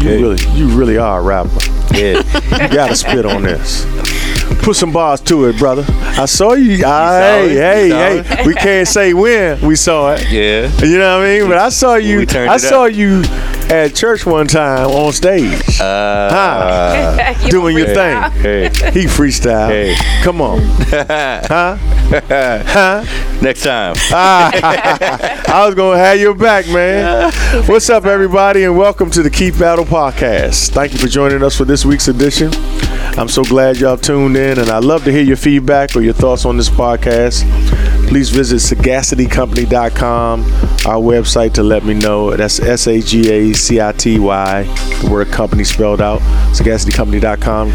You really, you really are a rapper. Yeah. You gotta spit on this. Put some bars to it, brother. I saw you. Ah, saw hey, it? hey, hey. We can't say when we saw it. Yeah. You know what I mean? But I saw you. I saw up. you at church one time on stage, Uh, You doing your thing. hey. He freestyle. Hey. Come on. huh? Huh? Next time. I was gonna have your back, man. What's up, everybody, and welcome to the Keith Battle Podcast. Thank you for joining us for this week's edition. I'm so glad y'all tuned in, and I'd love to hear your feedback or your thoughts on this podcast. Please visit sagacitycompany.com, our website, to let me know. That's S A G A C I T Y, the word company spelled out, sagacitycompany.com,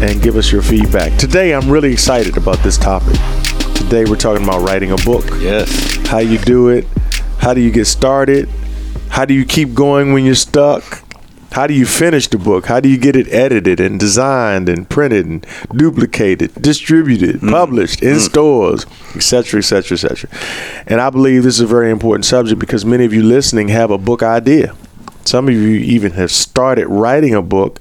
and give us your feedback. Today, I'm really excited about this topic. Today, we're talking about writing a book Yes. how you do it, how do you get started, how do you keep going when you're stuck, how do you finish the book, how do you get it edited and designed and printed and duplicated, distributed, mm. published in mm. stores, etc., etc., etc. And I believe this is a very important subject because many of you listening have a book idea. Some of you even have started writing a book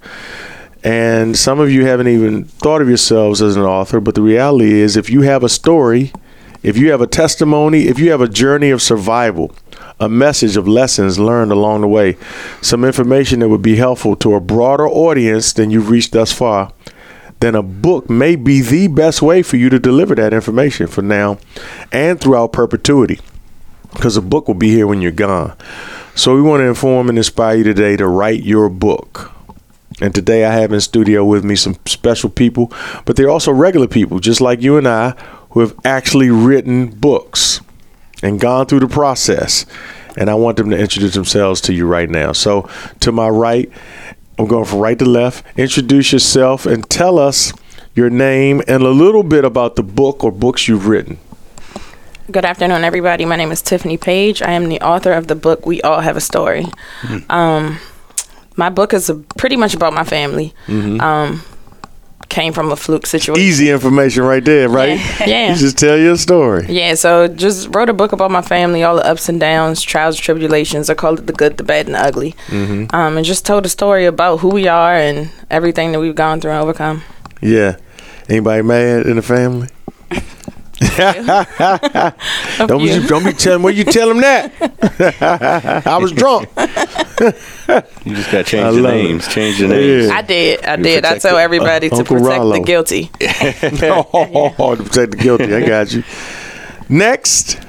and some of you haven't even thought of yourselves as an author, but the reality is if you have a story, if you have a testimony, if you have a journey of survival, a message of lessons learned along the way, some information that would be helpful to a broader audience than you've reached thus far, then a book may be the best way for you to deliver that information for now and throughout perpetuity because a book will be here when you're gone. So we want to inform and inspire you today to write your book. And today I have in studio with me some special people, but they're also regular people, just like you and I, who have actually written books and gone through the process. And I want them to introduce themselves to you right now. So to my right, I'm going from right to left. Introduce yourself and tell us your name and a little bit about the book or books you've written. Good afternoon, everybody. My name is Tiffanye Paige. I am the author of the book We All Have a Story. Um, my book is a, pretty much about my family. Um, came from a fluke situation. Easy information right there, right? Yeah. Yeah. You just tell your story. Yeah, so just wrote a book about my family, all the ups and downs, trials, tribulations. I called it the good, the bad, and the ugly. Um, and just told a story about who we are and everything that we've gone through and overcome. Yeah. Anybody mad in the family? A Don't few. be, don't be telling where you tell them that. I was drunk. You just got to I change the love it. names. Change the names. I did. I did. I protect tell the- everybody to Uncle protect Rollo. the guilty. oh, to protect the guilty. I got you. Next,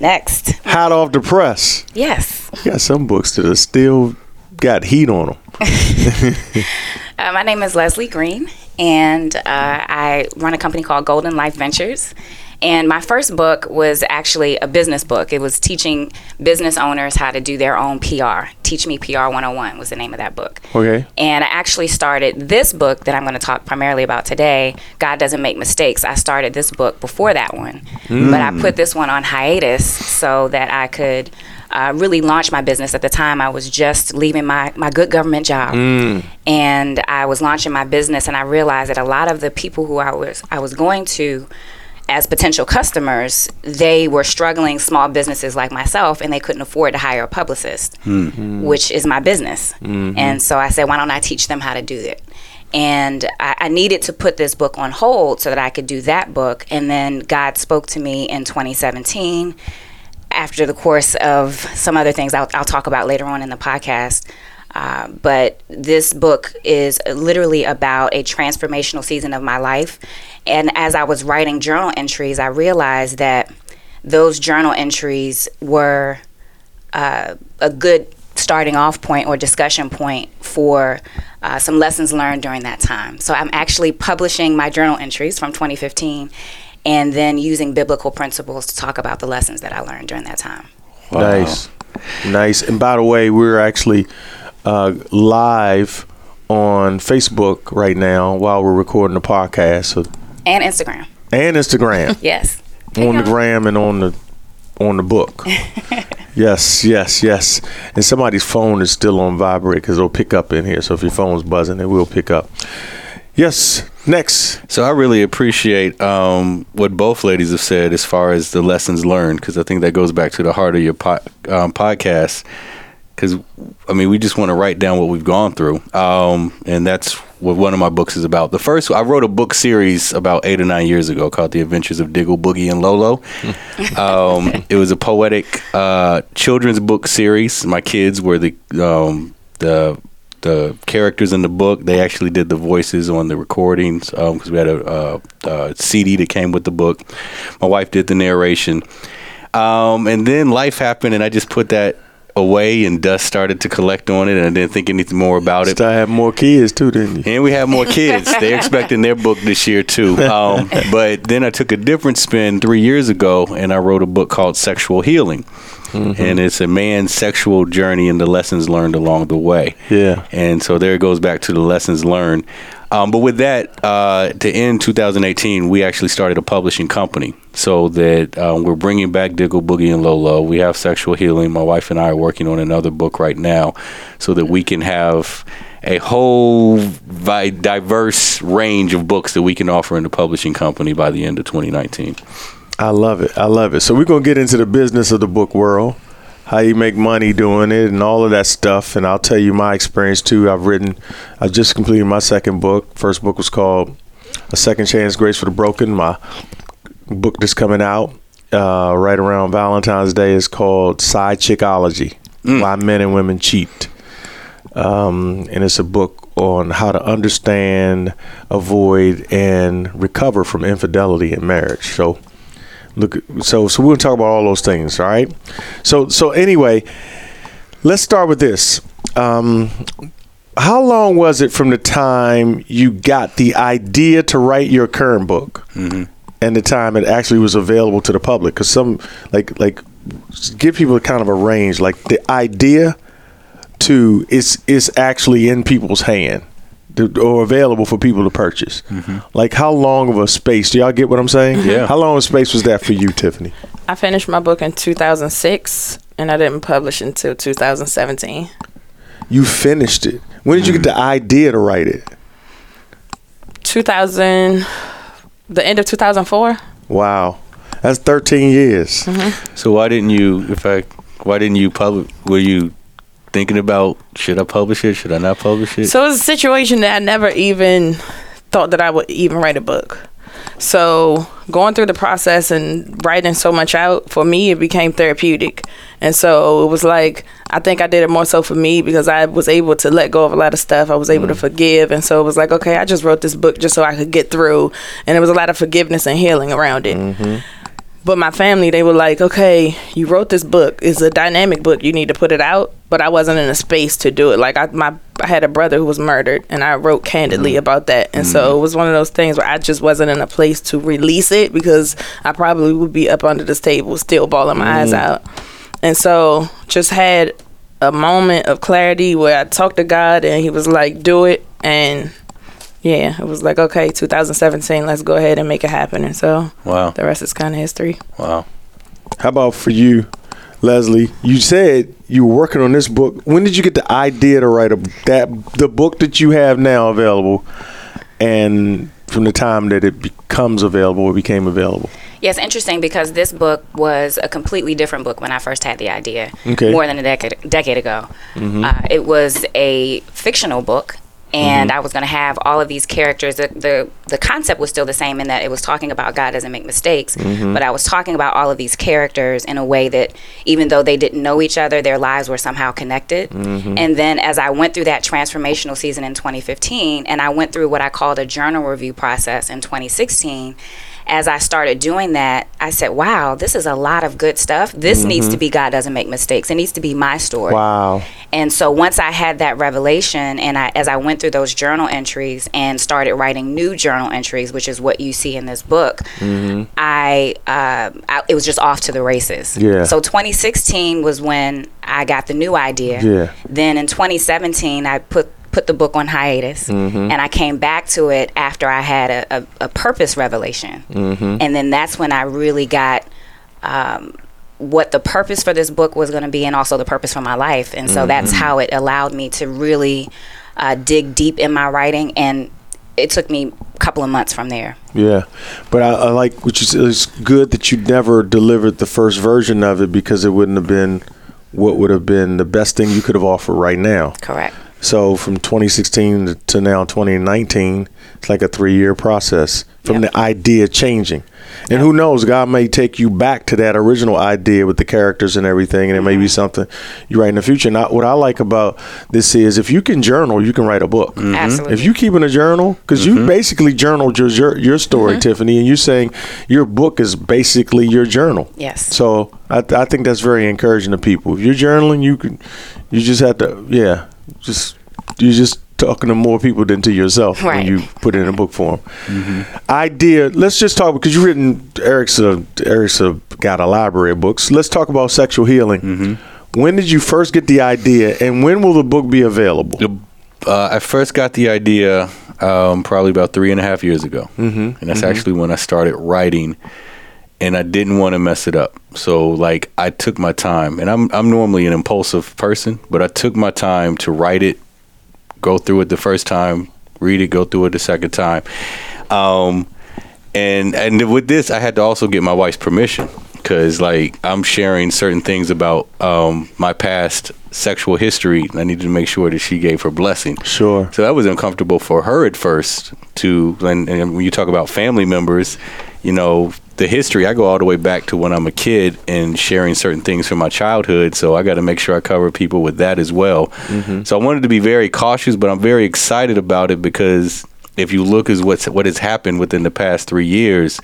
Next. hot off the press. Yes. You got some books that are still got heat on them. Uh, my name is Leslie Green, and uh, I run a company called Golden Life Ventures. And my first book was actually a business book. It was teaching business owners how to do their own PR. Teach Me PR 101 was the name of that book. Okay. And I actually started this book that I'm going to talk primarily about today, God Doesn't Make Mistakes. I started this book before that one, but I put this one on hiatus so that I could uh, really launched my business. At the time, I was just leaving my, my good government job, mm. and I was launching my business, and I realized that a lot of the people who I was I was going to as potential customers, they were struggling small businesses like myself, and they couldn't afford to hire a publicist, mm. Mm. which is my business. Mm-hmm. And so I said, why don't I teach them how to do it? And I, I needed to put this book on hold so that I could do that book. And then God spoke to me in 2017 after the course of some other things I'll, I'll talk about later on in the podcast. Uh, but this book is literally about a transformational season of my life. And as I was writing journal entries, I realized that those journal entries were uh, a good starting off point or discussion point for uh, some lessons learned during that time. So I'm actually publishing my journal entries from 2015 and then using biblical principles to talk about the lessons that I learned during that time. Nice. Nice. And by the way, we're actually uh, live on Facebook right now while we're recording the podcast so, And Instagram. and Instagram. Yes. on the gram and on the on the book. yes, yes, yes. And somebody's phone is still on vibrate because it'll pick up in here. So if your phone's buzzing, it will pick up. Yes. Next. So I really appreciate um, what both ladies have said as far as the lessons learned, because I think that goes back to the heart of your po- um, podcast. because I mean we just want to write down what we've gone through, um, and that's what one of my books is about. The first I wrote a book series about eight or nine years ago called The Adventures of Diggle, Boogie, and Lolo. um, it was a poetic uh, children's book series. My kids were the um, the the characters in the book. They actually did the voices on the recordings because we had a, a, a CD that came with the book. My wife did the narration. Um, and then life happened, and I just put that away, and dust started to collect on it, and I didn't think anything more about it. I having more kids too, didn't you? And we have more kids. They're expecting their book this year too. Um, but then I took a different spin three years ago, and I wrote a book called Sexual Healing. And it's a man's sexual journey and the lessons learned along the way. Yeah. And so there it goes back to the lessons learned. Um, but with that, uh, to end 2018, we actually started a publishing company so that um, we're bringing back Diggle, Boogie, and Lolo. We have sexual healing. My wife and I are working on another book right now so that we can have a whole vi- diverse range of books that we can offer in the publishing company by the end of 2019. I love it. I love it. So we're gonna get into the business of the book world, how you make money doing it, and all of that stuff. And I'll tell you my experience too. I've written. I just completed my second book. First book was called A Second Chance: Grace for the Broken. My book that's coming out uh, right around Valentine's Day is called Side Chickology: Why Men and Women Cheat. Um, and it's a book on how to understand, avoid, and recover from infidelity in marriage. So look so so we'll talk about all those things all right? So so anyway let's start with this. Um how long was it from the time you got the idea to write your current book and the time it actually was available to the public? Because some like like give people kind of a range like the idea to it's it's actually in people's hand to- or available for people to purchase. Mm-hmm. Like how long of a space? Do y'all get what I'm saying? Yeah. How long of a space was that for you, Tiffanye? I finished my book in 2006 and I didn't publish until 2017. You finished it. When did you get the mm-hmm. idea to write it? 2000, the end of 2004. Wow, that's 13 years. Mm-hmm. So why didn't you, if I, why didn't you publish, were you thinking about, should I publish it? Should I not publish it? So it was a situation that I never even thought that I would even write a book. So going through the process and writing so much out for me, it became therapeutic. And so it was like I think I did it more so for me because I was able to let go of a lot of stuff. I was able to mm. forgive, and so it was like okay, I just wrote this book just so I could get through, and there was a lot of forgiveness and healing around it. Mm-hmm. But my family, they were like, okay, you wrote this book. It's a dynamic book. You need to put it out. But I wasn't in a space to do it. Like I, my, I had a brother who was murdered, and I wrote candidly mm-hmm. about that. And so mm-hmm. it was one of those things where I just wasn't in a place to release it because I probably would be up under this table, still bawling my eyes mm-hmm. out. And so just had a moment of clarity where I talked to God, and He was like, "Do it." And yeah, it was like, okay, 2017, let's go ahead and make it happen. And so wow, the rest is kind of history. wow. How about for you, Leslie? You said you were working on this book. When did you get the idea to write a that the book that you have now available, and from the time that it becomes available, it became available? Yeah, interesting because this book was a completely different book when I first had the idea, Okay. more than a decade decade ago. Uh, it was a fictional book, and mm-hmm. I was going to have all of these characters. The, the the concept was still the same in that it was talking about God doesn't make mistakes, mm-hmm. but I was talking about all of these characters in a way that even though they didn't know each other, their lives were somehow connected. Mm-hmm. And then as I went through that transformational season in 2015, and I went through what I called a journal review process in 2016 as I started doing that, I said, wow, this is a lot of good stuff. This needs to be God doesn't make mistakes. It needs to be my story. Wow. And so once I had that revelation, and I, as I went through those journal entries and started writing new journal entries, which is what you see in this book, I, uh, I it was just off to the races. Yeah. So 2016 was when I got the new idea. Yeah. Then in 2017, I put put the book on hiatus, and I came back to it after I had a, a, a purpose revelation, and then that's when I really got. Um, what the purpose for this book was going to be, and also the purpose for my life, and so that's how it allowed me to really uh, dig deep in my writing, and it took me a couple of months from there. Yeah, but I, I like which is. It's good that you never delivered the first version of it because it wouldn't have been what would have been the best thing you could have offered right now. Correct. So from 2016 to- to now 2019, it's like a three-year process from Yep. the idea changing. And who knows, God may take you back to that original idea with the characters and everything, and it may be something you write in the future. Now, what I like about this is if you can journal, you can write a book. Mm-hmm. Absolutely. If you keep in a journal, because you mm-hmm. basically journaled your your, your story, mm-hmm. Tiffanye, and you're saying your book is basically your journal. Yes. So I, I think that's very encouraging to people. If you're journaling, you can, you just have to, yeah, just you're just talking to more people than to yourself when you put it in a book form. Idea. Let's just talk because you've written. Eric's a, Eric's a, got a library of books. Let's talk about sexual healing. When did you first get the idea, and when will the book be available? Uh, I first got the idea um, probably about three and a half years ago, mm-hmm. and that's actually when I started writing. And I didn't want to mess it up, so like I took my time. And I'm I'm normally an impulsive person, but I took my time to write it, go through it the first time, read it, go through it the second time. Um, and and with this, I had to also get my wife's permission because like I'm sharing certain things about um, my past sexual history. and I needed to make sure that she gave her blessing. Sure. So that was uncomfortable for her at first. To and, and when you talk about family members, you know the history. I go all the way back to when I'm a kid and sharing certain things from my childhood. So I got to make sure I cover people with that as well. So I wanted to be very cautious, but I'm very excited about it because if you look as what's what has happened within the past three years,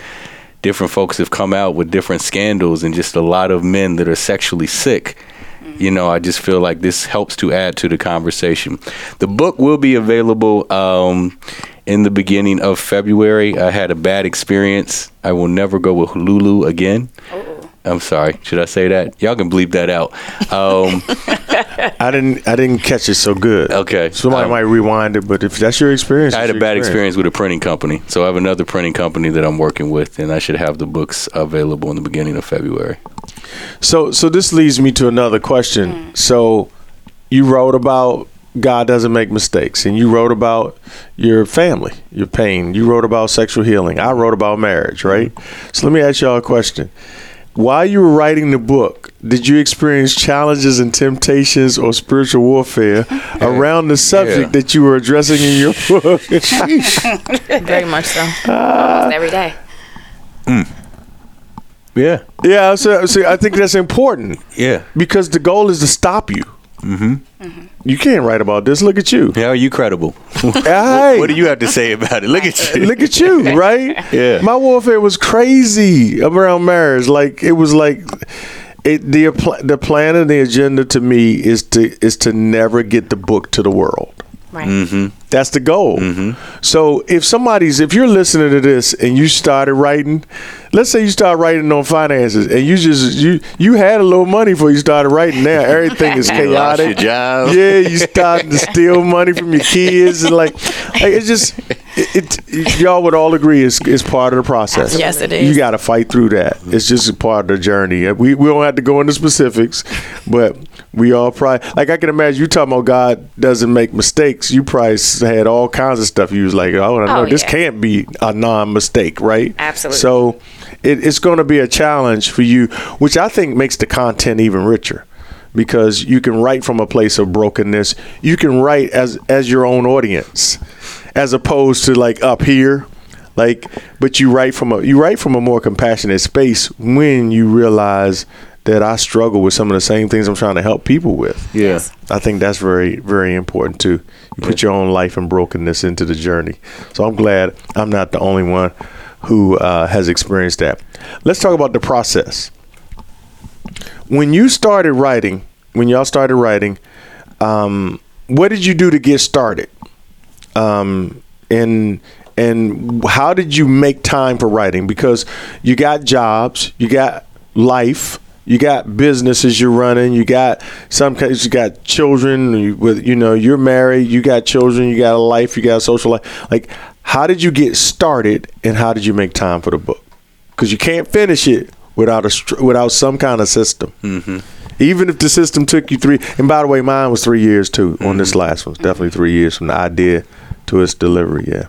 different folks have come out with different scandals and just a lot of men that are sexually sick. You know, I just feel like this helps to add to the conversation. The book will be available um, in the beginning of February. I had a bad experience. I will never go with Lulu again. I'm sorry. Should I say that? Y'all can bleep that out. Um, I didn't. I didn't catch it so good. Okay. Somebody Um, might rewind it, but if that's your experience, I had a bad experience with a printing company, so I have another printing company that I'm working with, and I should have the books available in the beginning of February. So, so this leads me to another question. So, you wrote about God doesn't make mistakes, and you wrote about your family, your pain. You wrote about sexual healing. I wrote about marriage, right? So, let me ask y'all a question. While you were writing the book, did you experience challenges and temptations or spiritual warfare around the subject Yeah. that you were addressing in your book? Very much so. Almost every day. Mm. Yeah, yeah, so, so I think that's important yeah. because the goal is to stop you. Mm-hmm. You can't write about this. Look at you. How are you credible? Hey. what do you have to say about it? Look at you. Look at you, right? Yeah. My warfare was crazy around marriage. Like it was like it the the plan and the agenda to me is to is to never get the book to the world. Right. Mm-hmm. That's the goal. Mm-hmm. So if somebody's if you're listening to this and you started writing, let's say you start writing on finances and you just you you had a little money before you started writing. Now everything is You lost chaotic. your job. Yeah, you starting to steal money from your kids and like, like it's just it, it. Y'all would all agree it's, it's part of the process. Yes, it is. You got to fight through that. It's just a part of the journey. We we don't have to go into specifics, but we all probably like I can imagine you talking about God doesn't make mistakes. You probably had all kinds of stuff. You was like, oh, I know Oh, this yeah. can't be a non-mistake, right? Absolutely. So it, it's going to be a challenge for you, which I think makes the content even richer. Because you can write from a place of brokenness, you can write as as your own audience, as opposed to like up here, like. But you write from a you write from a more compassionate space when you realize that I struggle with some of the same things I'm trying to help people with. Yeah. I think that's very, very important too. You put your own life and brokenness into the journey. So I'm glad I'm not the only one who uh, has experienced that. Let's talk about the process. When you started writing, when y'all started writing, um, what did you do to get started? Um, and and how did you make time for writing? Because you got jobs, you got life, you got businesses you're running, you got some cases you got children. You, with you know you're married, you got children, you got a life, you got a social life. Like, how did you get started, and how did you make time for the book? Because you can't finish it without a without some kind of system. Mm-hmm. Even if the system took you three, and by the way, mine was three years too. On this last one, definitely three years from the idea to its delivery. Yeah.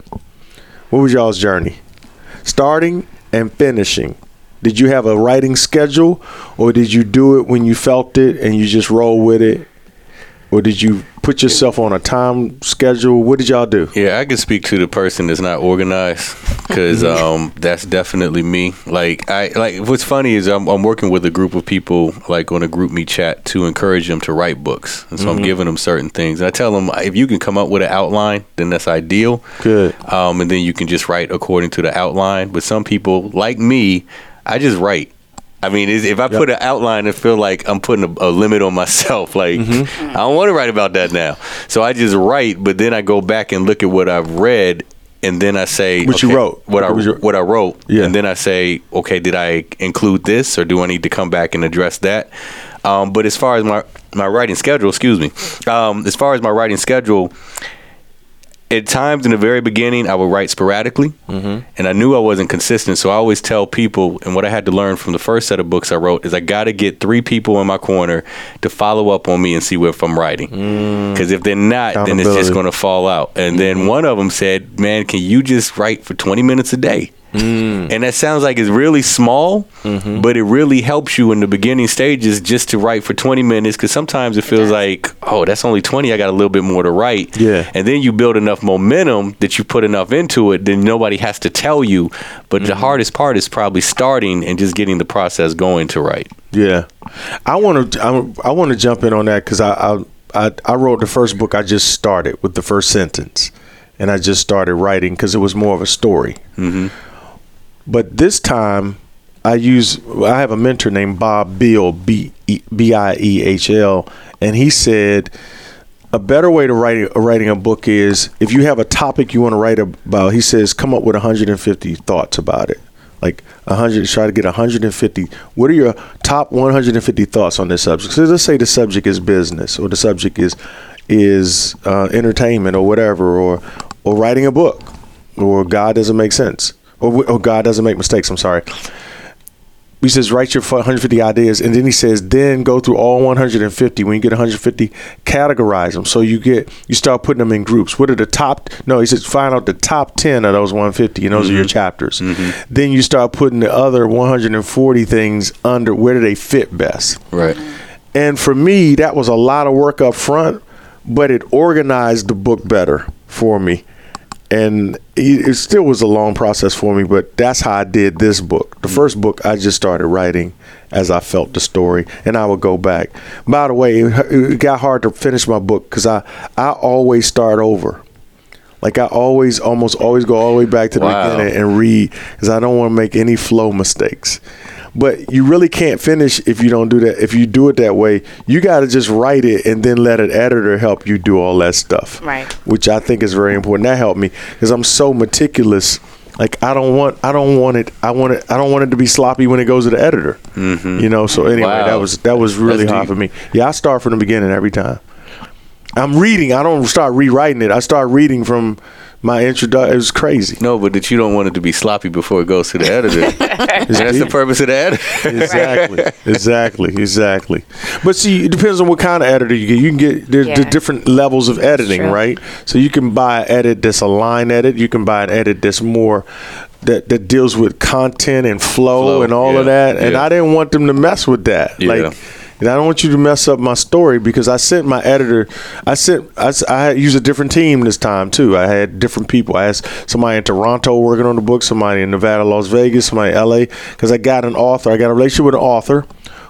What was y'all's journey? Starting and finishing Did you have a writing schedule, or did you do it when you felt it and you just roll with it, or did you put yourself on a time schedule? What did y'all do? Yeah, I can speak to the person that's not organized because um, that's definitely me. Like I like what's funny is I'm, I'm working with a group of people like on a GroupMe chat to encourage them to write books, and so I'm giving them certain things. And I tell them if you can come up with an outline, then that's ideal. Good. Um, and then you can just write according to the outline. But some people like me, I just write. I mean, if I put an outline, I feel like I'm putting a, a limit on myself. Like, I don't want to write about that now. So I just write, but then I go back and look at what I've read, and then I say What you wrote. what I What was your- what I wrote, Yeah. and then I say, okay, did I include this, or do I need to come back and address that? Um, but as far as my my writing schedule, excuse me, um, as far as my writing schedule, at times in the very beginning, I would write sporadically, mm-hmm. and I knew I wasn't consistent. So I always tell people, and what I had to learn from the first set of books I wrote is I got to get three people in my corner to follow up on me and see if I'm writing. Because if they're not, then it's just going to fall out. And then one of them said, "Man, can you just write for 20 minutes a day?" Mm. And that sounds like it's really small, mm-hmm. but it really helps you in the beginning stages just to write for 20 minutes because sometimes it feels like, oh, that's only 20. I got a little bit more to write. Yeah. And then you build enough momentum that you put enough into it, then nobody has to tell you. But the mm-hmm. hardest part is probably starting and just getting the process going to write. Yeah, I want to. I, I want to jump in on that because I, I I I wrote the first book. I just started with the first sentence, and I just started writing because it was more of a story. Mm-hmm. But this time, I use. I have a mentor named Bob Biehl, B E- B I E H L, and he said. A better way to write writing a book is if you have a topic you want to write about. He says, come up with 150 thoughts about it like 100 try to get 150 what are your top 150 thoughts on this subject so let's say the subject is business or the subject is is uh, entertainment or whatever or or writing a book or god doesn't make sense Oh, or, or oh, god doesn't make mistakes. I'm sorry. He says write your 150 ideas. And then he says then go through all 150 when you get 150 categorize them. So you get you start putting them in groups. What are the top no he says find out the top 10 of those 150 and those are your mm-hmm. chapters. Mm-hmm. Then you start putting the other 140 things under where do they fit best? Right. and for me, that was a lot of work up front, but it organized the book better for me. And it still was a long process for me, but that's how I did this book. The first book, I just started writing as I felt the story, and I would go back. By the way, it it got hard to finish my book because I, I always start over. Like I always, almost always go all the way back to the Wow. beginning and read because I don't want to make any flow mistakes. But you really can't finish if you don't do that. If you do it that way, you got to just write it and then let an editor help you do all that stuff. Right. Which I think is very important. That helped me because I'm so meticulous. Like I don't want, I don't want it. I want it. I don't want it to be sloppy when it goes to the editor. Mm-hmm. You know. So anyway, Wow. that was that was really That's hard deep. for me. Yeah, I start from the beginning every time. I'm reading. I don't start rewriting it. I start reading from my introduction. It was crazy. No, but that you don't want it to be sloppy before it goes to the editor. and that's the purpose of the editor. exactly, exactly, exactly. But see, it depends on what kind of editor you get. You can get there's the different levels of editing, true. right? So you can buy an edit that's a line edit. You can buy an edit that's more that that deals with content and flow, Flow, and all of that. And yeah. I didn't want them to mess with that. Yeah. Like. And I don't want you to mess up my story because I sent my editor. I sent. I, I used a different team this time too. I had different people. I had somebody in Toronto working on the book, somebody in Nevada, Las Vegas, somebody in L.A. Because I got an author. I got a relationship with an author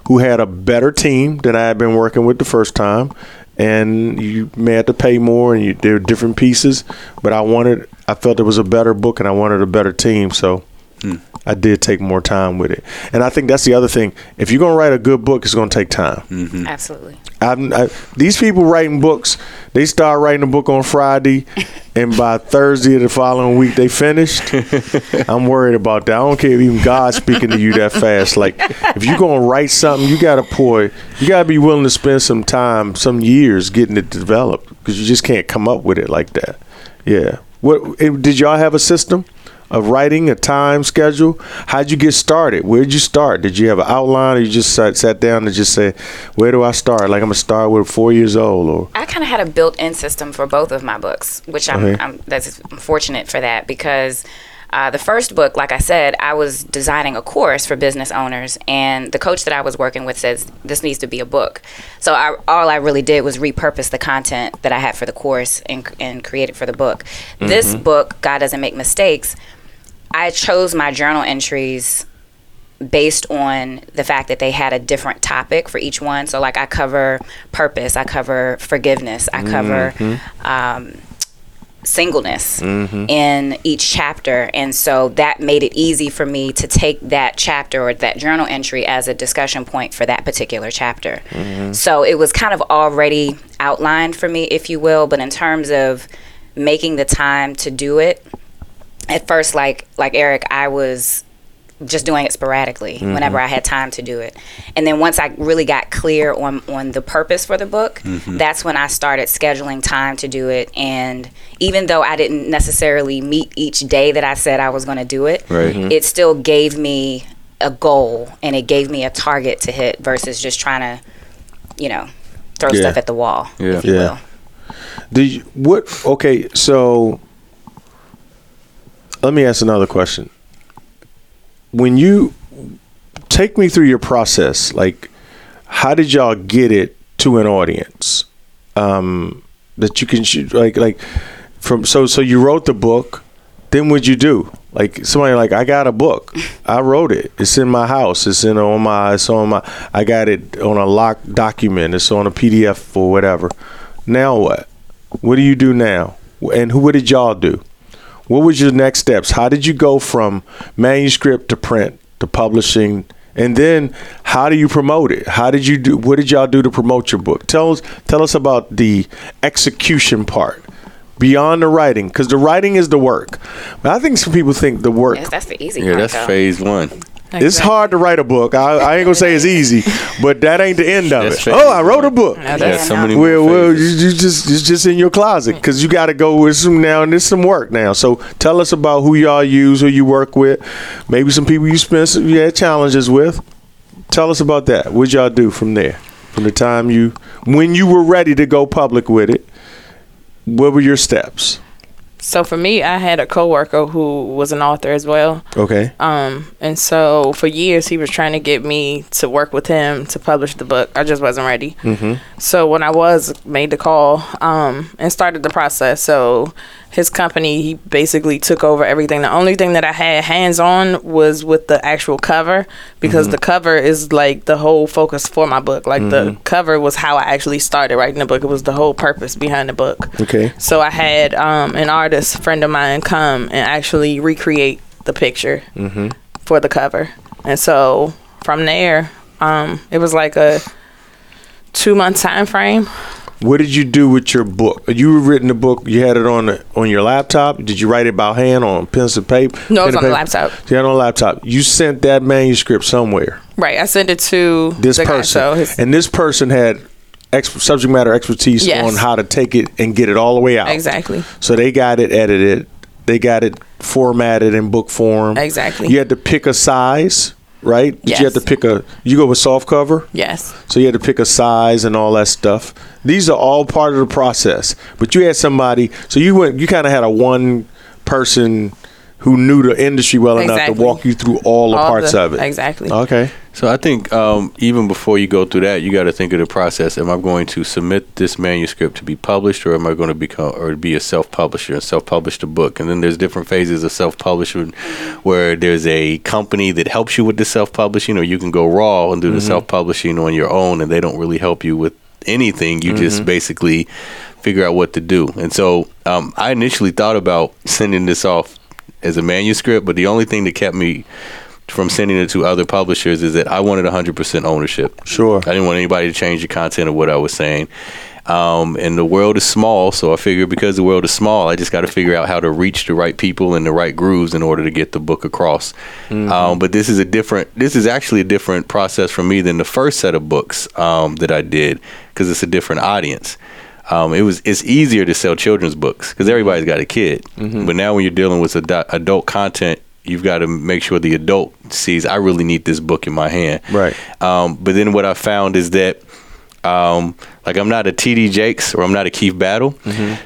who had a better team than I had been working with the first time. And you may have to pay more, and you, there are different pieces. But I wanted. I felt it was a better book, and I wanted a better team. So. Hmm. I did take more time with it, and I think that's the other thing. If you're gonna write a good book, it's gonna take time. Mm-hmm. Absolutely. I'm, I, these people writing books, they start writing a book on Friday, and by Thursday of the following week they finished. I'm worried about that. I don't care if even God's speaking to you that fast. Like if you're gonna write something, you gotta pour. You gotta be willing to spend some time, some years getting it developed, because you just can't come up with it like that. Yeah. What did y'all have a system? Of writing a time schedule, how'd you get started? Where'd you start? Did you have an outline, or you just sat, sat down and just say, "Where do I start?" Like I'm gonna start with four years old, or I kind of had a built-in system for both of my books, which I'm. I'm that's I'm fortunate for that because Uh, the first book, like I said, I was designing a course for business owners, and the coach that I was working with says this needs to be a book. So I, all I really did was repurpose the content that I had for the course and, and create it for the book. This book, God Doesn't Make Mistakes, I chose my journal entries based on the fact that they had a different topic for each one. So, like, I cover purpose, I cover forgiveness, I cover mm-hmm. um, singleness mm-hmm. in each chapter. And so that made it easy for me to take that chapter or that journal entry as a discussion point for that particular chapter. Mm-hmm. So it was kind of already outlined for me, if you will. But in terms of making the time to do it, at first, like like Eric, I was just doing it sporadically whenever I had time to do it. And then once I really got clear on on the purpose for the book, that's when I started scheduling time to do it. And even though I didn't necessarily meet each day that I said I was going to do it, Right. Mhm. it still gave me a goal and it gave me a target to hit versus just trying to, you know, throw Yeah. stuff at the wall, Yeah. if you Yeah. will. Do you, what? Okay, so let me ask another question. When you take me through your process, like how did y'all get it to an audience um, that you can shoot? Like, like from so so you wrote the book. Then what'd you do? Like somebody like I got a book. I wrote it. It's in my house. It's in on my. It's on my. I got it on a locked document. It's on a PDF or whatever. Now what? What do you do now? And who? What did y'all do? What was your next steps? How did you go from manuscript to print to publishing? And then how do you promote it? How did you do what did y'all do to promote your book? Tell us tell us about the execution part. Beyond the writing, because the writing is the work. But I think some people think the work Yes, that's the easy part. Yeah, part. that's though. phase one. It's hard to write a book. I, I ain't gonna say it's easy, but that ain't the end of That's it. Oh, I wrote a book. Yeah, that's so many Well, well, you, you just it's just in your closet because you got to go with some now, and there's some work now. So tell us about who y'all use, who you work with, maybe some people you spent some, you had challenges with. Tell us about that. What y'all do from there, from the time you when you were ready to go public with it. What were your steps? So for me, I had a coworker who was an author as well. Okay. Um, and so for years he was trying to get me to work with him to publish the book. I just wasn't ready. Mm-hmm. So when I was made the call um, and started the process, so his company he basically took over everything. The only thing that I had hands on was with the actual cover because the cover is like the whole focus for my book. Like the cover was how I actually started writing the book. It was the whole purpose behind the book. Okay. So I had um, an artist friend of mine come and actually recreate the picture for the cover, and so from there, um, it was like a two month time frame. What did you do with your book? You written the book. You had it on the, on your laptop. Did you write it by hand on pencil paper? No, it was pen and on the laptop. You had it on a laptop. You sent that manuscript somewhere. Right, I sent it to This the guy, person, so his- and this person had ex- subject matter expertise Yes. on how to take it and get it all the way out. exactly. So they got it edited. They got it formatted in book form. Exactly. You had to pick a size, right? Did You had Yes. to pick a. You go with soft cover. Yes. So you had to pick a size and all that stuff. These are all part of the process. But you had somebody, so you went, you kind of had a one person who knew the industry well enough to walk you through all the All parts the- of it. exactly. Okay. So I think um, even before you go through that, you got to think of the process. Am I going to submit this manuscript to be published, or am I going to become or be a self-publisher and self-publish the book? And then there's different phases of self-publishing, where there's a company that helps you with the self-publishing, or you can go raw and do the self-publishing on your own, and they don't really help you with anything. You just basically figure out what to do. And so um, I initially thought about sending this off as a manuscript, but the only thing that kept me from sending it to other publishers is that I wanted 100% ownership. Sure. I didn't want anybody to change the content of what I was saying. Um, and the world is small, so I figured because the world is small, I just got to figure out how to reach the right people in the right grooves in order to get the book across. Um, but this is a different. This is actually a different process for me than the first set of books um, that I did because it's a different audience. Um, it was it's easier to sell children's books because everybody's got a kid. But now when you're dealing with adu- adult content, you've got to make sure the adult sees I really need this book in my hand. Right. Um, but then what I found is that Um, like I'm not a TD Jakes or I'm not a Keith Battle,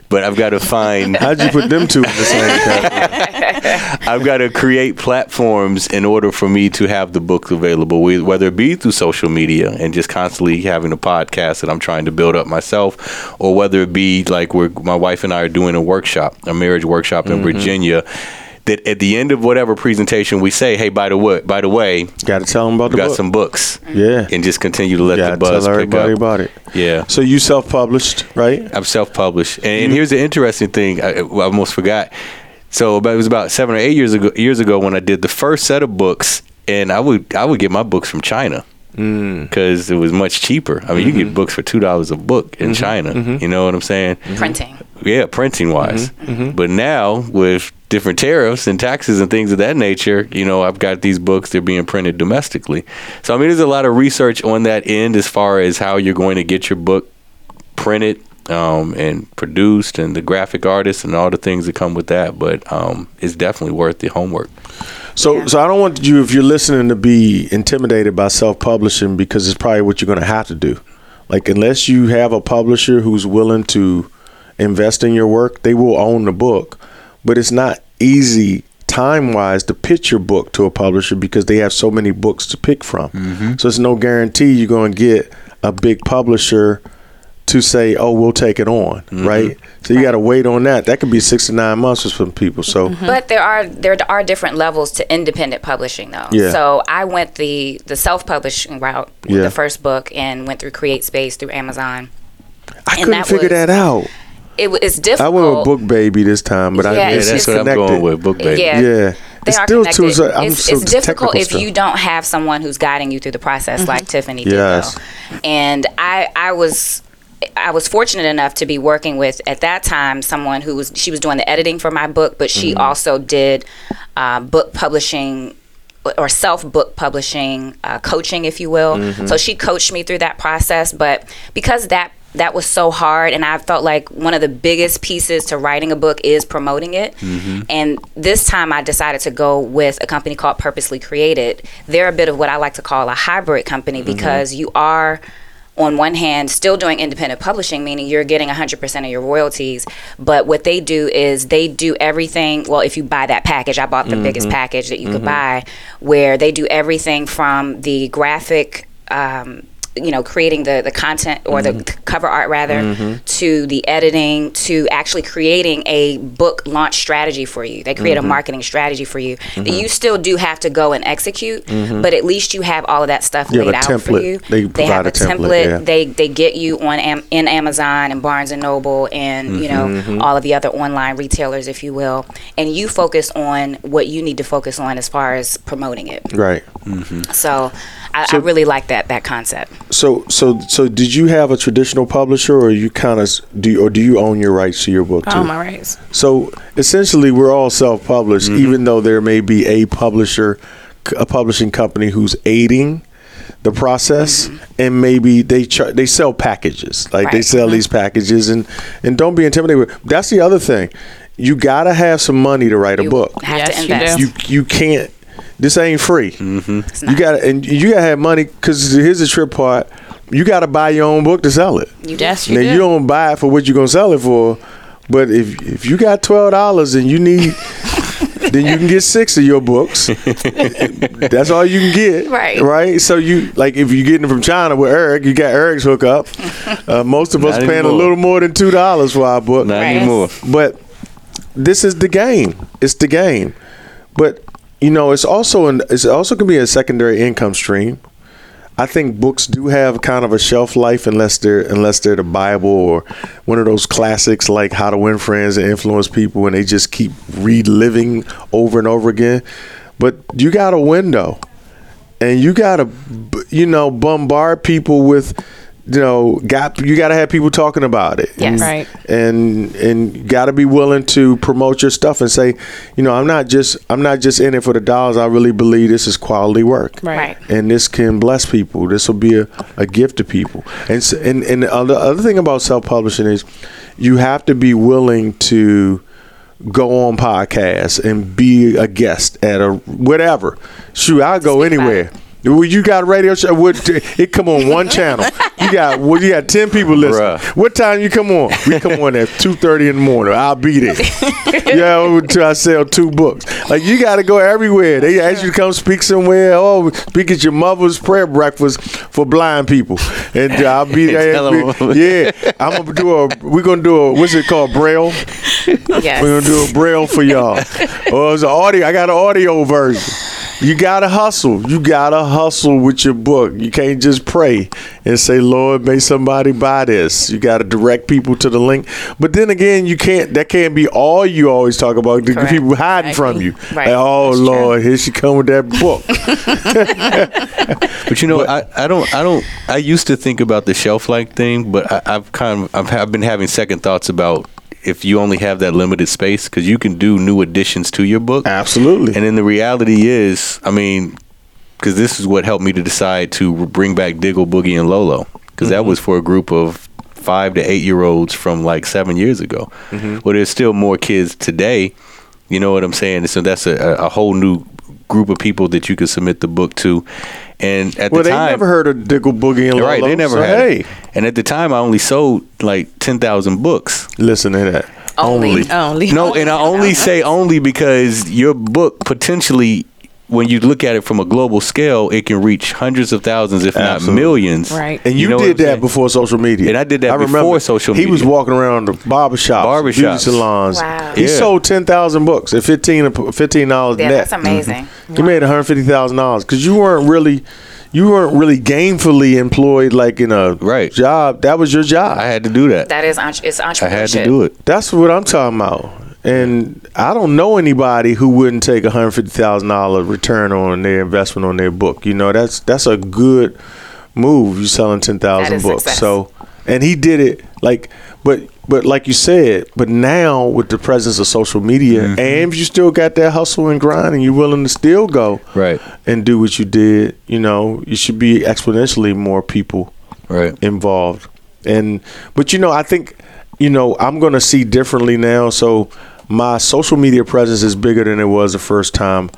but I've got to find How'd you put them two in the same category? I've got to create platforms in order for me to have the books available, whe- whether it be through social media and just constantly having a podcast that I'm trying to build up myself, or whether it be like where my wife and I are doing a workshop, a marriage workshop in Virginia. That at the end of whatever presentation we say, hey, by the way, by the way, Got to tell them about we the got book. some books, yeah. and just continue to let Got the buzz tell pick everybody up. about it. Yeah. So you self-published, right? I'm self-published, and, and here's the interesting thing: I, I almost forgot. So about, it was about seven or eight years ago. Years ago, when I did the first set of books, and I would I would get my books from China mm. because it was much cheaper. I mean, you get mm-hmm. books for two dollars a book in mm-hmm. China. Mm-hmm. You know what I'm saying? Printing. Yeah, printing wise. But now with different tariffs and taxes and things of that nature, you know, I've got these books they're being printed domestically. So I mean, there's a lot of research on that end as far as how you're going to get your book printed um, and produced and the graphic artists and all the things that come with that. But um, it's definitely worth the homework. So, so I don't want you, if you're listening, to be intimidated by self-publishing because it's probably what you're going to have to do. Like, unless you have a publisher who's willing to invest in your work, they will own the book. But it's not easy time-wise to pitch your book to a publisher because they have so many books to pick from. Mm-hmm. So it's no guarantee you're going to get a big publisher to say, "Oh, we'll take it on," mm-hmm. right? So you got to wait on that. That could be six to nine months for some people. So mm-hmm. But there are there are different levels to independent publishing though. Yeah. So I went the the self publishing route with Yeah. the first book and went through CreateSpace through Amazon. I and couldn't that figure was- that out. It wa- it's I difficult. went with Book Baby this time, but I Yeah, Yeah, it's it's that's just what I'm going with, BookBaby. Yeah. Yeah, They it's are still connected. too. so- I'm it's so it's difficult if stuff. you don't have someone who's guiding you through the process like Tiffanye did. Yes. Though. And I I was I was fortunate enough to be working with at that time someone who was she was doing the editing for my book, but she also did uh, book publishing or self book publishing uh, coaching, if you will. So she coached me through that process. But because that that was so hard, and I felt like one of the biggest pieces to writing a book is promoting it. Mm-hmm. And this time, I decided to go with a company called Purposely Created. They're a bit of what I like to call a hybrid company mm-hmm. because you are on one hand still doing independent publishing meaning you're getting 100% of your royalties but what they do is they do everything well if you buy that package i bought the mm-hmm. biggest package that you could buy where they do everything from the graphic um, you know creating the the content or the c- cover art rather mm-hmm. to the editing to actually creating a book launch strategy for you. They create a mm-hmm. marketing strategy for you that you still do have to go and execute but at least you have all of that stuff You laid a out for you. They provide have a a template, template, yeah. they they get you on Am- in Amazon and Barnes and Noble and you know Mm-hmm, all of the other online retailers if you will. And you focus on what you need to focus on as far as promoting it. Right. so I, So- I really like that that concept So, so, so, did you have a traditional publisher, or you kind of do, you, or do you own your rights to your book too? Oh, my rights. So essentially, we're all self-published, mm-hmm. even though there may be a publisher, a publishing company who's aiding the process, mm-hmm. and maybe they char- they sell packages, like they Right. sell these mm-hmm. packages, and and don't be intimidated. That's the other thing. You gotta have some money to write a book. have Yes, to you do. You you can't. This ain't free. It's You got to and you gotta have money because here's the trip part. You got to buy your own book to sell it. you do. Yes, you now do. you don't buy it for what you're gonna sell it for, but if if you got twelve dollars and you need, then you can get six of your books. That's all you can get. Right. Right. So you like if you're getting it from China with Eric, you got Eric's hookup. Uh, most of us Not paying a little more than two dollars for our book. Not Right. anymore. But this is the game. It's the game. But you know, it's also an it's also can be a secondary income stream. I think books do have kind of a shelf life unless they're unless they're the Bible or one of those classics like How to Win Friends and Influence People and they just keep reliving over and over again. But you got a window and you got to you know bombard people with you know got you got to have people talking about it. Yes. Mm. Right. and and got to be willing to promote your stuff and say you know i'm not just i'm not just in it for the dollars. I really believe this is quality work. Right. Right. and this can bless people. This will be a, a gift to people. And s- and and the other, other thing about self-publishing is you have to be willing to go on podcasts and be a guest at a whatever. Shoot i'll go Speak about anywhere. well, you got a radio show. Would it come on one channel? You got well, you got ten people listening. Bruh. What time you come on? We come on at two thirty in the morning. I'll be there. yeah, oh, until I sell two books. Like you got to go everywhere. They ask you to come speak somewhere. Oh, speak at your mother's prayer breakfast for blind people, and I'll be there. Tell 'em. yeah, I'm gonna do a. We're gonna do a. What's it called? Braille. Yes. We're gonna do a braille for y'all. oh, it's an audio. I got an audio version. You gotta hustle. You gotta hustle with your book. You can't just pray and say, "Lord, may somebody buy this." You gotta direct people to the link. But then again, you can't. That can't be all you always talk about. The people hiding from you. Right. Like, oh That's true. Lord, here she come with that book. But you know, I, I don't I don't I used to think about the shelf life thing, but I, I've kind of I've, I've been having second thoughts about if you only have that limited space because you can do new additions to your book. Absolutely. And then the reality is, I mean, because this is what helped me to decide to bring back Diggle, Boogie, and Lolo, because that mm-hmm. was for a group of five to eight year olds from like seven years ago. Mm-hmm. Well, there's still more kids today. You know what I'm saying? So that's a, a a whole new group of people that you could submit the book to. And at well, the they time, never heard of Diggle Boogie and right? Lolo, They never so, had. Hey, it. And at the time, I only sold like ten thousand books. listen to that. Only. Only. No, and I only say only because your book potentially, when you look at it from a global scale, it can reach hundreds of thousands, if Absolutely. not millions. Right. And you, know did that saying? before social media. And I did that I remember. before social media. He was walking around the barbershops, beauty salons. Wow. He Yeah. sold 10,000 books at 15 $15 Yeah, net. that's amazing. He made $150,000 because you weren't really you weren't really gainfully employed like in a Right. job. That was your job. I had to do that. That is it's entrepreneurship. I had to do it. That's what I'm talking about. And I don't know anybody who wouldn't take a hundred fifty thousand dollar return on their investment on their book. You know, that's that's a good move. You selling ten thousand That is books. success. So and he did it like but but like you said, but now with the presence of social media Mm-hmm. and if you still got that hustle and grind and you're willing to still go Right. and do what you did, you know, you should be exponentially more people Right. involved. And but you know, I think you know I'm going to see differently now. So my social media presence is bigger than it was the first time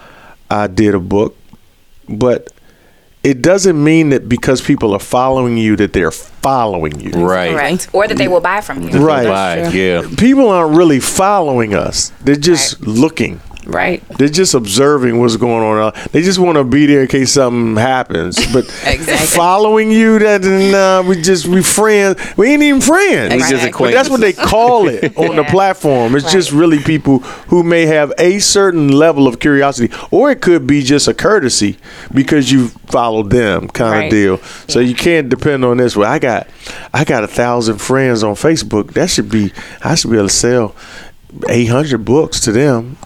I did a book, but it doesn't mean that because people are following you that they're following you. Right. Correct. Or that they will buy from you. Right. Live, yeah. People aren't really following us. They're just looking. Right. They're just observing what's going on. They just want to be there in case something happens. But Exactly. following you, that nah, we just we friends. We ain't even friends. We just Exactly. But that's what they call it on the platform. It's just really people who may have a certain level of curiosity, or it could be just a courtesy because you followed them, kind of deal. So you can't depend on this. Well, I got, I got a thousand friends on Facebook. That should be, I should be able to sell eight hundred books to them.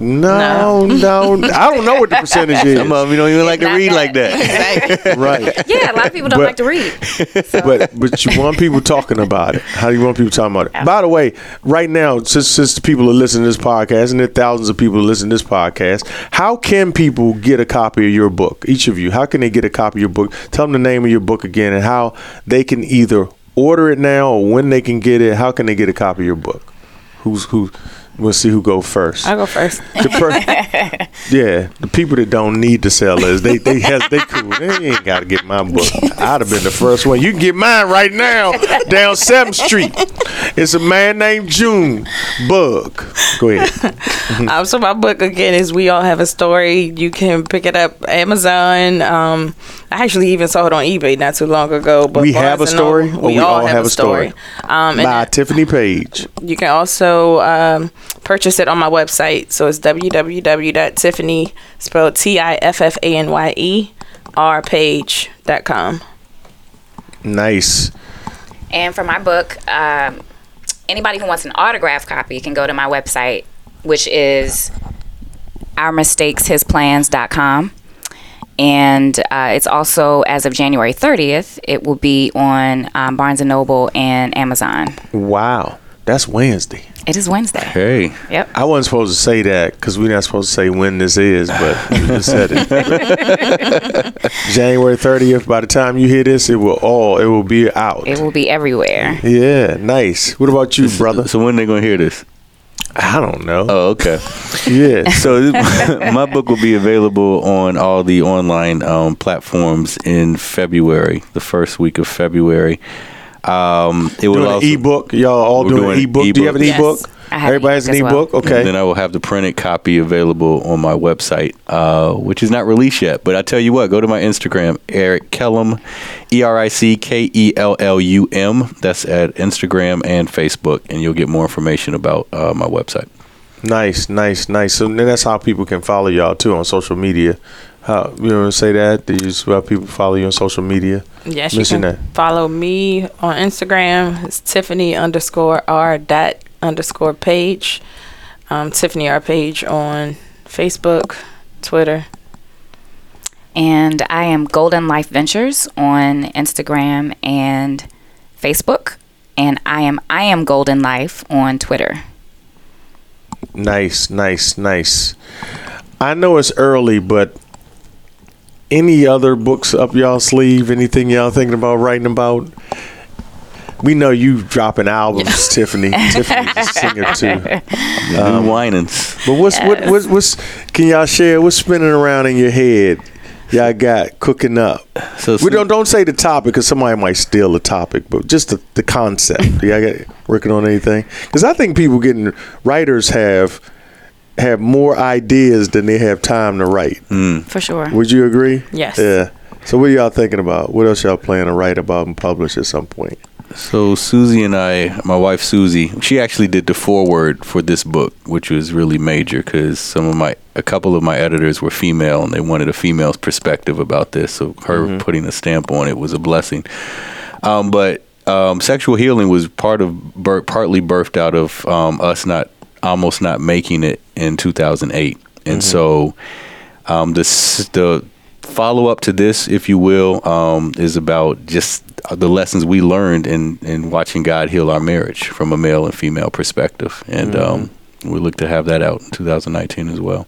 No, no, I don't know what the percentage is. Some of them you don't even like to read that. like that. right. Yeah, a lot of people don't But- like to read. but but you want people talking about it. How do you want people talking about it? By the way, right now, since since the people are listening to this podcast, and there are thousands of people who listen to this podcast, how can people get a copy of your book? Each of you, how can they get a copy of your book? Tell them the name of your book again, and how they can either order it now or when they can get it. How can they get a copy of your book? Who's who? We'll see who go first. I'll go first. The per- yeah, the people that don't need to sell us, they they has they cool. They ain't got to get my book. I'd have been the first one. You can get mine right now down Seventh Street. It's a man named June Bug. Go ahead. Um, so my book again is "We All Have a Story." You can pick it up Amazon. Um, I actually even saw it on eBay not too long ago. But We have a story, Noble, or we all have a story? Um, and By Tiffanye Paige. you can also um, purchase it on my website. So it's www.tiffany spelled T I F F A N Y E R page.com. Nice. And for my book, um, anybody who wants an autograph copy can go to my website, which is ourmistakeshisplans.com. And uh, it's also, as of January 30th, it will be on um, Barnes & Noble and Amazon. Wow. That's Wednesday. It is Wednesday. Hey. Yep. I wasn't supposed to say that because we're not supposed to say when this is, but you just said it. January 30th. By the time you hear this, it will all it will be out. It will be everywhere. Yeah, nice. What about you, brother? So when they gonna hear this? I don't know. Oh, okay. yeah. So this- my book will be available on all the online um, platforms in February, the first week of February. Um, it will Doing also an ebook. Y'all all doing, doing an ebook. Do you have an Yes. ebook? I Everybody an has an ebook well. ebook. Okay. Then I will have the printed copy available on my website, uh, which is not released yet. But I tell you what, go to my Instagram, Eric Kellum, E R I C K E L L U M. That's at Instagram and Facebook, and you'll get more information about uh, my website. Nice, nice, nice. So then that's how people can follow y'all too on social media. How you want to say that? Do you how people follow you on social media? Yes, you can that. follow me on Instagram. It's Tiffany underscore R dot underscore page. Um, Tiffany R page on Facebook, Twitter. And I am Golden Life Ventures on Instagram and Facebook. And I am I am Golden Life on Twitter. Nice, nice, nice. I know it's early, but any other books up y'all sleeve? Anything y'all thinking about writing about? We know you dropping albums, Tiffanye. Tiffanye's a singer too. The Um, new Winans. But what's what, what what's can y'all share? What's spinning around in your head? Y'all got cooking up. So We don't don't say the topic because somebody might steal the topic, but just the, the concept. Do y'all get working on anything? Because I think people getting writers have have more ideas than they have time to write. For sure. Would you agree? Yes. Yeah. So what are y'all thinking about? What else y'all plan to write about and publish at some point? So Susie and I, my wife Susie, she actually did the foreword for this book, which was really major because some of my, a couple of my editors were female, and they wanted a female's perspective about this. So her putting a stamp on it was a blessing. Um, but um, sexual healing was part of, bir- partly birthed out of um, us not, almost not making it in 2008, and so um, the the follow up to this, if you will, um, is about just the lessons we learned in in watching God heal our marriage from a male and female perspective, and um, we look to have that out in 2019 as well.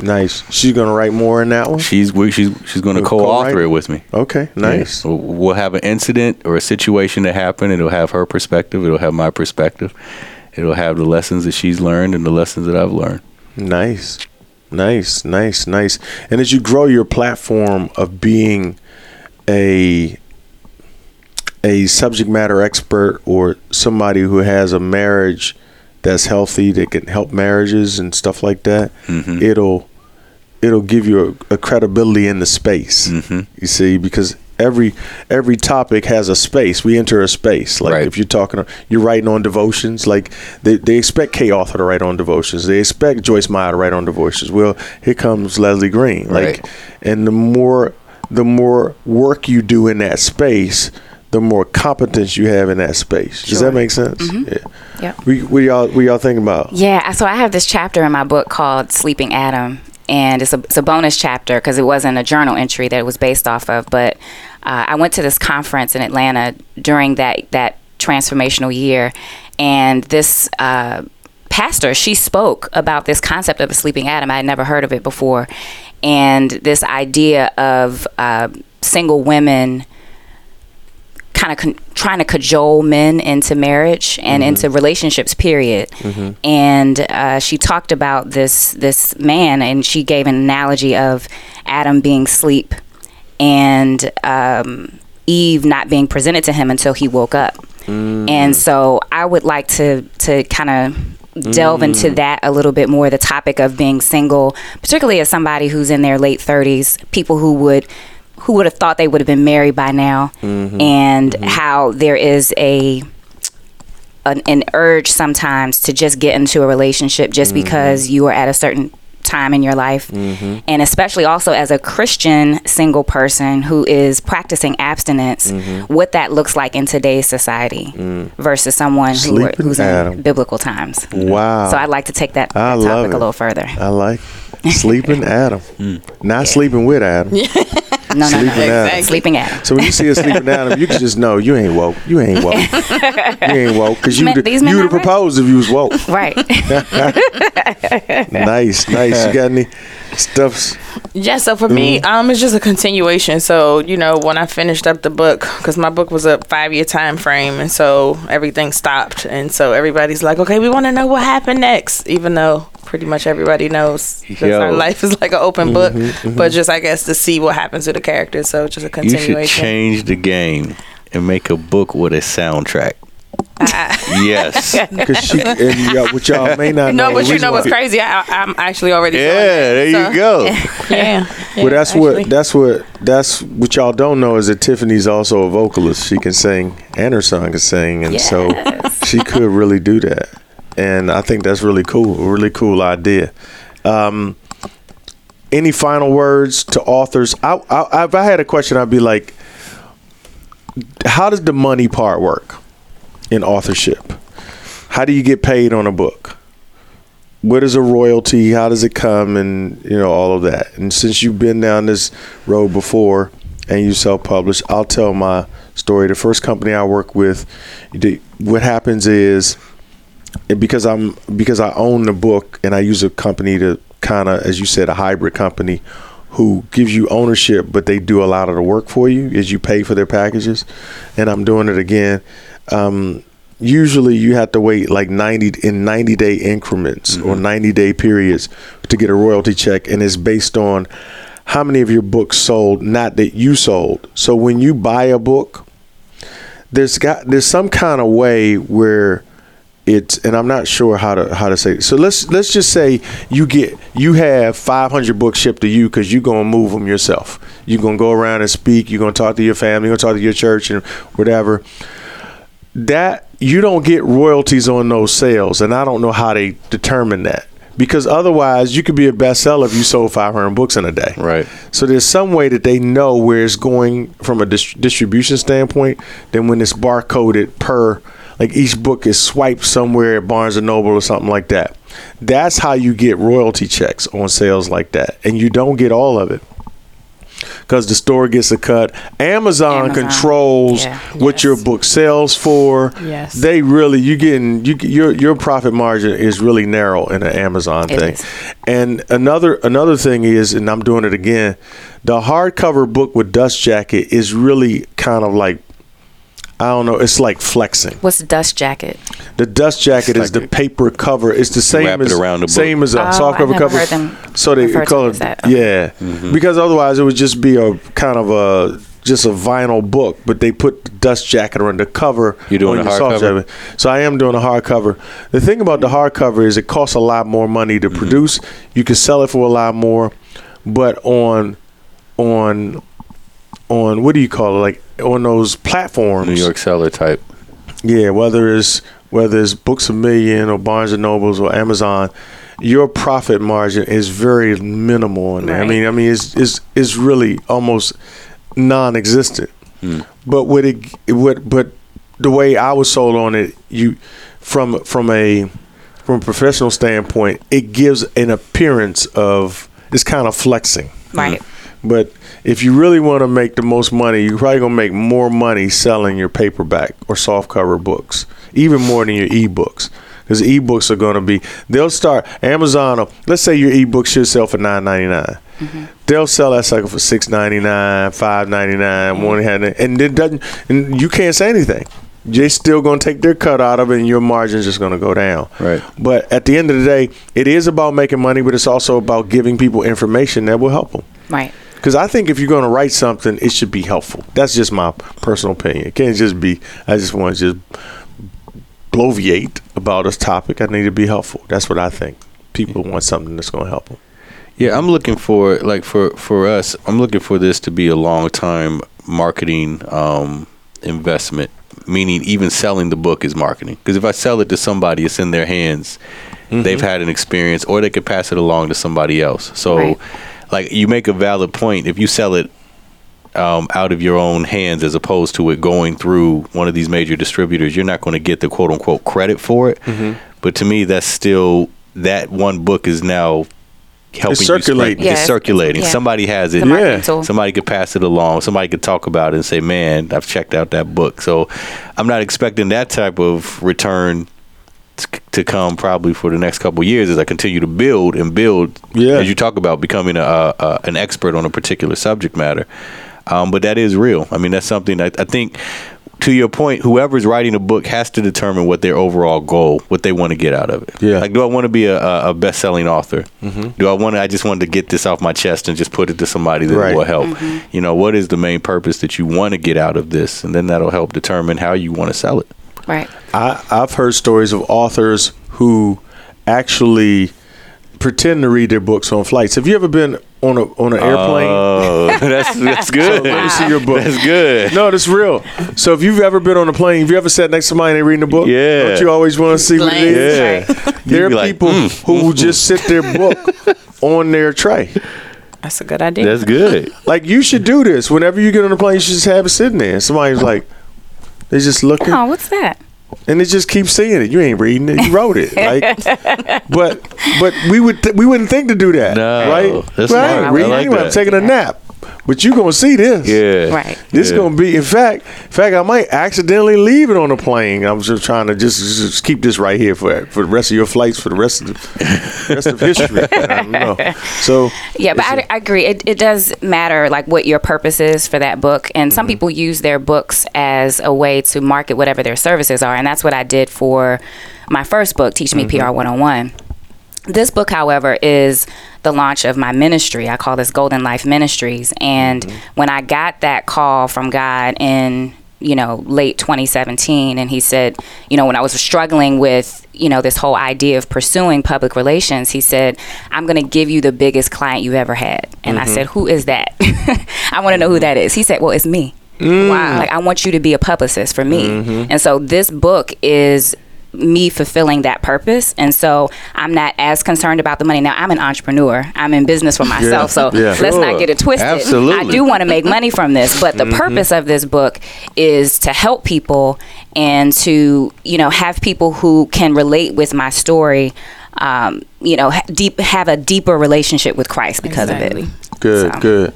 Nice. She's gonna write more in that one. She's we, she's she's going to You'll co-author co-write? it with me. Okay. Nice. Yeah. We'll- We'll have an incident or a situation that happened. It'll have her perspective. It'll have my perspective. It'll have the lessons that she's learned and the lessons that I've learned. Nice. Nice, nice, nice. And as you grow your platform of being a a subject matter expert or somebody who has a marriage that's healthy that can help marriages and stuff like that, Mhm. it'll it'll give you a, a credibility in the space. Mhm. You see, because every every topic has a space. We enter a space. Like Right. if you're talking, you're writing on devotions. Like they, they expect Kay Arthur to write on devotions. They expect Joyce Meyer to write on devotions. Well, here comes Leslie Green. Like, Right. and the more the more work you do in that space, the more competence you have in that space. Does Sure. that make sense? Mm-hmm. Yeah. Yep. We, what y'all we y'all think about? Yeah, so I have this chapter in my book called Sleeping Adam, and it's a, it's a bonus chapter because it wasn't a journal entry that it was based off of. But uh, I went to this conference in Atlanta during that that transformational year, and this uh, pastor she spoke about this concept of a sleeping Adam. I had never heard of it before, and this idea of uh, single women kind of con- trying to cajole men into marriage and into relationships period. And uh, she talked about this this man and she gave an analogy of adam being sleep and um, eve not being presented to him until he woke up. And so i would like to to kind of delve into that a little bit more the topic of being single particularly as somebody who's in their late 30s people who would who would have thought they would have been married by now? Mm-hmm. And mm-hmm. how there is a an, an urge sometimes to just get into a relationship just mm-hmm. because you are at a certain time in your life. And especially also as a christian single person who is practicing abstinence what that looks like in today's society mm. versus someone who, Sleeping who's Adam. in biblical times. Wow. so i'd like to take that, that I topic love a little further. I like sleeping Adam, mm. not sleeping with Adam. no, no. Sleeping Adam. Exactly. Sleeping Adam. So when you see a sleeping Adam, you can just know you ain't woke. You ain't woke. you ain't woke because you would these men you would propose if you was woke. Right. nice, nice. You got any stuffs? Yeah, so for me, um, it's just a continuation. So you know, when I finished up the book, because my book was a five-year time frame, and so everything stopped, and so everybody's like, "Okay, we want to know what happened next," even though pretty much everybody knows our life is like an open book. Mm-hmm, But just I guess to see what happens to the characters, so just a continuation. You should change the game and make a book with a soundtrack. Yes. Because she and y'all, what y'all may not know. no, but you know what's why- crazy? I, I'm actually already. doing Yeah, that, there so- you go. Yeah. Well, that's actually. what that's what that's what y'all don't know is that Tiffanye's also a vocalist. She can sing and her son can sing, and so she could really do that. And I think that's really cool. A really cool idea. Um, any final words to authors? I, I, if I had a question, I'd be like, how does the money part work in authorship? How do you get paid on a book? what is a royalty? How does it come? And you know all of that. And since you've been down this road before and you self-publish, I'll tell my story. The first company I work with, what happens is because I'm because I own the book and I use a company to kind of, as you said, a hybrid company who gives you ownership, but they do a lot of the work for you as you pay for their packages. And I'm doing it again. Um, usually you have to wait like 90 in 90 day increments or 90 day periods to get a royalty check and it's based on how many of your books sold not that you sold. So when you buy a book there's got there's some kind of way where it's and I'm not sure how to how to say it. so let's let's just say you get you have 500 books shipped to you because you're gonna move them yourself. You're gonna go around and speak you're gonna talk to your family you're gonna talk to your church and whatever that you don't get royalties on those sales and i don't know how they determine that. Because otherwise you could be a bestseller if you sold 500 books in a day. Right. so there's some way that they know where it's going from a dis- distribution standpoint then when it's barcoded per like each book is swiped somewhere at barnes and noble or something like that. That's how you get royalty checks on sales like that and you don't get all of it because the store gets a cut. Amazon, Amazon. controls Yeah. what Yes. your book sells for. Yes. They really you getting you your your profit margin is really narrow in an Amazon It thing. is. And another another thing is, and I'm doing it again, the hardcover book with dust jacket is really kind of like I don't know. It's like flexing. What's dust jacket? The dust jacket It's is the like- paper cover. It's the same as around the same as a Oh, soft cover cover. so they refer to call it it as that. yeah, Mm-hmm. because otherwise it would just be a kind of a just a vinyl book, but they put the dust jacket on the cover. You doing on a your soft hardcover? jacket. So I am doing a hardcover. The thing about the hardcover is it costs a lot more money Mm-hmm. to produce. You can sell it for a lot more, but on on on what do you call it? Like on those platforms, New York seller type. yeah, whether it's whether it's Books a Million or Barnes and Nobles or Amazon, your profit margin is very minimal in there. I mean, I mean, it's it's it's really almost non-existent. Hmm. But what it what but the way I was sold on it, you from from a from a professional standpoint, it gives an appearance of it's kind of flexing. Right. But if you really want to make the most money, you're probably gonna make more money selling your paperback or softcover books, even more than your ebooks. Because ebooks are gonna be, they'll start Amazon. Let's say your ebook should sell for nine ninety nine. Mm-hmm. They'll sell that sucker for six ninety nine, five ninety nine, one mm-hmm. hundred, and it doesn't. And you can't say anything. They're still gonna take their cut out of it, and your margin's just gonna go down. Right. But at the end of the day, it is about making money, but it's also about giving people information that will help them. Right. Because I think if you're going to write something, it should be helpful. That's just my personal opinion. It can't just be, I just want to just bloviate about this topic. I need to be helpful. That's what I think. People want something that's going to help them. Yeah, I'm looking for like for for us. I'm looking for this to be a long time marketing um, investment. Meaning, even selling the book is marketing. Because if I sell it to somebody, it's in their hands. They've had an experience, or they could pass it along to somebody else. So, Right. Like, you make a valid point. If you sell it um, out of your own hands as opposed to it going through one of these major distributors, you're not going to get the quote unquote credit for it. But to me, that's still that one book is now helping It's you spread- circulating. It's circulating. Yeah. Somebody has it. Yeah. Somebody could pass it along. Somebody could talk about it and say, "Man, I've checked out that book." So, I'm not expecting that type of return t- to come probably for the next couple of years as I continue to build and build. Yeah. As you talk about becoming a, a an expert on a particular subject matter, um, but that is real. I mean, that's something I, I think. To your point, whoever's writing a book has to determine what their overall goal, what they want to get out of it. Yeah. Like, do I want to be a, a, a best-selling author? Do I want to? I just wanted to get this off my chest and just put it to somebody that Right. will help. You know, what is the main purpose that you want to get out of this, and then that'll help determine how you want to sell it. Right. I, I've heard stories of authors who actually pretend to read their books on flights. Have you ever been on a on an airplane? Oh, that's that's good. Let me see your book. That's good. No, that's real. So if you've ever been on a plane, if you ever sat next to somebody and they reading a book? Yeah. Don't you always want to see what it Blank. is? Yeah. There are like, people "Mm, who will just sit their book on their tray. That's a good idea. That's good. Like you should do this. Whenever you get on a plane, you should just have it sitting there. Somebody's like, they just looking. Oh, what's that? and it just keeps seeing it. You ain't reading it. You wrote it. Like, but but we would th- we wouldn't think to do that, No, right? that's Well, I smart. ain't I reading like anyway. I'm that. taking a nap. But you gonna see this. Yeah. Right. This Yeah. gonna be. In fact, in fact, I might accidentally leave it on the plane. I'm just trying to just, just keep this right here for for the rest of your flights for the rest of the rest of history. I don't know. So Yeah, but it's I, I agree. It, it does matter like what your purpose is for that book. And some mm-hmm. people use their books as a way to market whatever their services are. And that's what I did for my first book, Teach Me mm-hmm. PR 101. This book, however, is the launch of my ministry. I call this Golden Life Ministries. And mm-hmm. when I got that call from God in, you know, late 2017, and he said, you know, when I was struggling with, you know, this whole idea of pursuing public relations, he said, I'm going to give you the biggest client you've ever had. And I mm-hmm. said, Who is that? I want to know who that is. He said, Well, it's me. Wow. Like, I want you to be a publicist for me. Mm-hmm. And so this book is me fulfilling that purpose. And so I'm not as concerned about the money. Now, I'm an entrepreneur, I'm in business for myself. So yeah. let's Sure. not get it twisted. Absolutely. I do want to make money from this, but the purpose of this book is to help people and to, you know, have people who can relate with my story. Um, you know, ha- deep have a deeper relationship with Christ because Exactly. of it. good, So. good.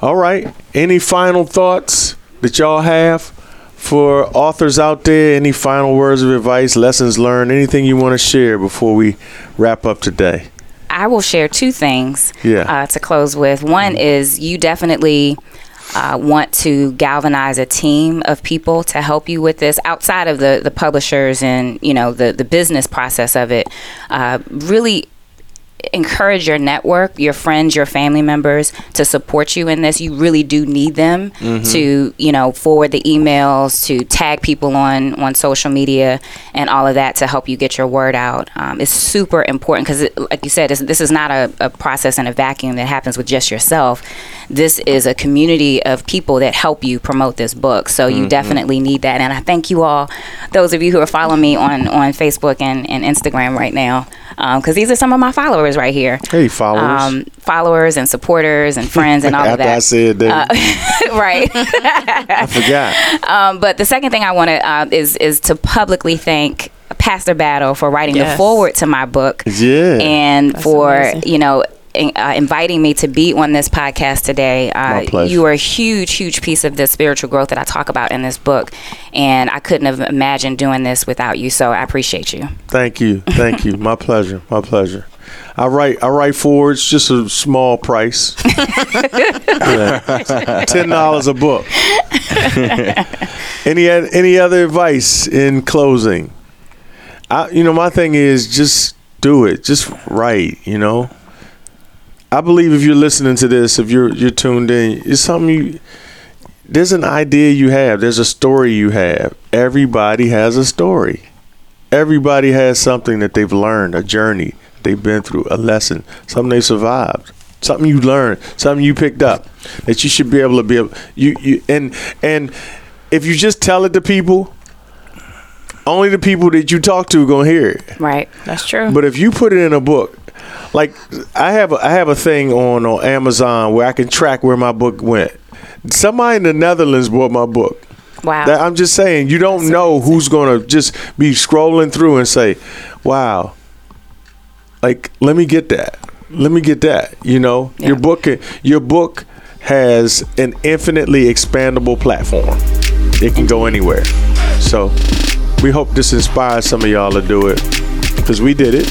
All right. Any final thoughts that y'all have for authors out there? Any final words of advice, lessons learned, anything you want to share before we wrap up today? I will share two things Yeah. Uh, to close with. One is you definitely uh, want to galvanize a team of people to help you with this outside of the, the publishers and you know the, the business process of it. Uh, really encourage your network, your friends, your family members to support you in this. You really do need them to, you know, forward the emails, to tag people on on social media, and all of that to help you get your word out. Um, it's super important because, like you said, this, this is not a, a process in a vacuum that happens with just yourself. This is a community of people that help you promote this book. So you definitely need that. And I thank you all, those of you who are following me on on Facebook and, and Instagram right now, because these are some of my followers right here Hey, followers. um, followers and supporters and friends and all After of that. I said that, Uh, right. I forgot. um, but the second thing I want to uh, is is to publicly thank Pastor Battle for writing the Yes. forward to my book Yeah. and That's for amazing. you know. Uh, inviting me to be on this podcast today. Uh, you are a huge, huge piece of the spiritual growth that I talk about in this book, and I couldn't have imagined doing this without you. So I appreciate you. Thank you. Thank you. My pleasure. My pleasure. I write I write forwards just a small price. Yeah. Ten dollars a book. any any other advice in closing? I you know my thing is just do it. Just write, you know. I believe if you're listening to this, if you're you're tuned in, it's something you there's an idea you have, there's a story you have. Everybody has a story everybody has something that they've learned, a journey they've been through, a lesson, something they survived, something you learned, something you picked up that you should be able to be able you you and and if you just tell it to people, only the people that you talk to gonna hear it. Right. That's true. But if you put it in a book, like I have, a, I have a thing on on Amazon where I can track where my book went. Somebody in the Netherlands bought my book. Wow. That, I'm just saying, you don't know who's going to just be scrolling through and say, "Wow, like let me get that." let me get that. You know, your book your book has an infinitely expandable platform. It can go anywhere. So we hope this inspires some of y'all to do it because we did it,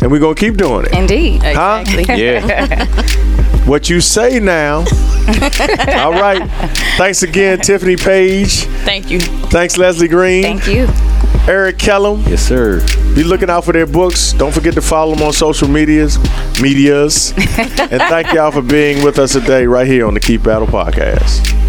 and we're gonna keep doing it. Indeed. Huh? Exactly. Yeah. What you say now? All right. Thanks again, Tiffanye Paige. Thank you. Thanks, Leslie Green. Thank you. Eric Kellum. yes, sir. Be looking out for their books. Don't forget to follow them on social medias, medias. and thank y'all for being with us today right here on the Keith Battle Podcast.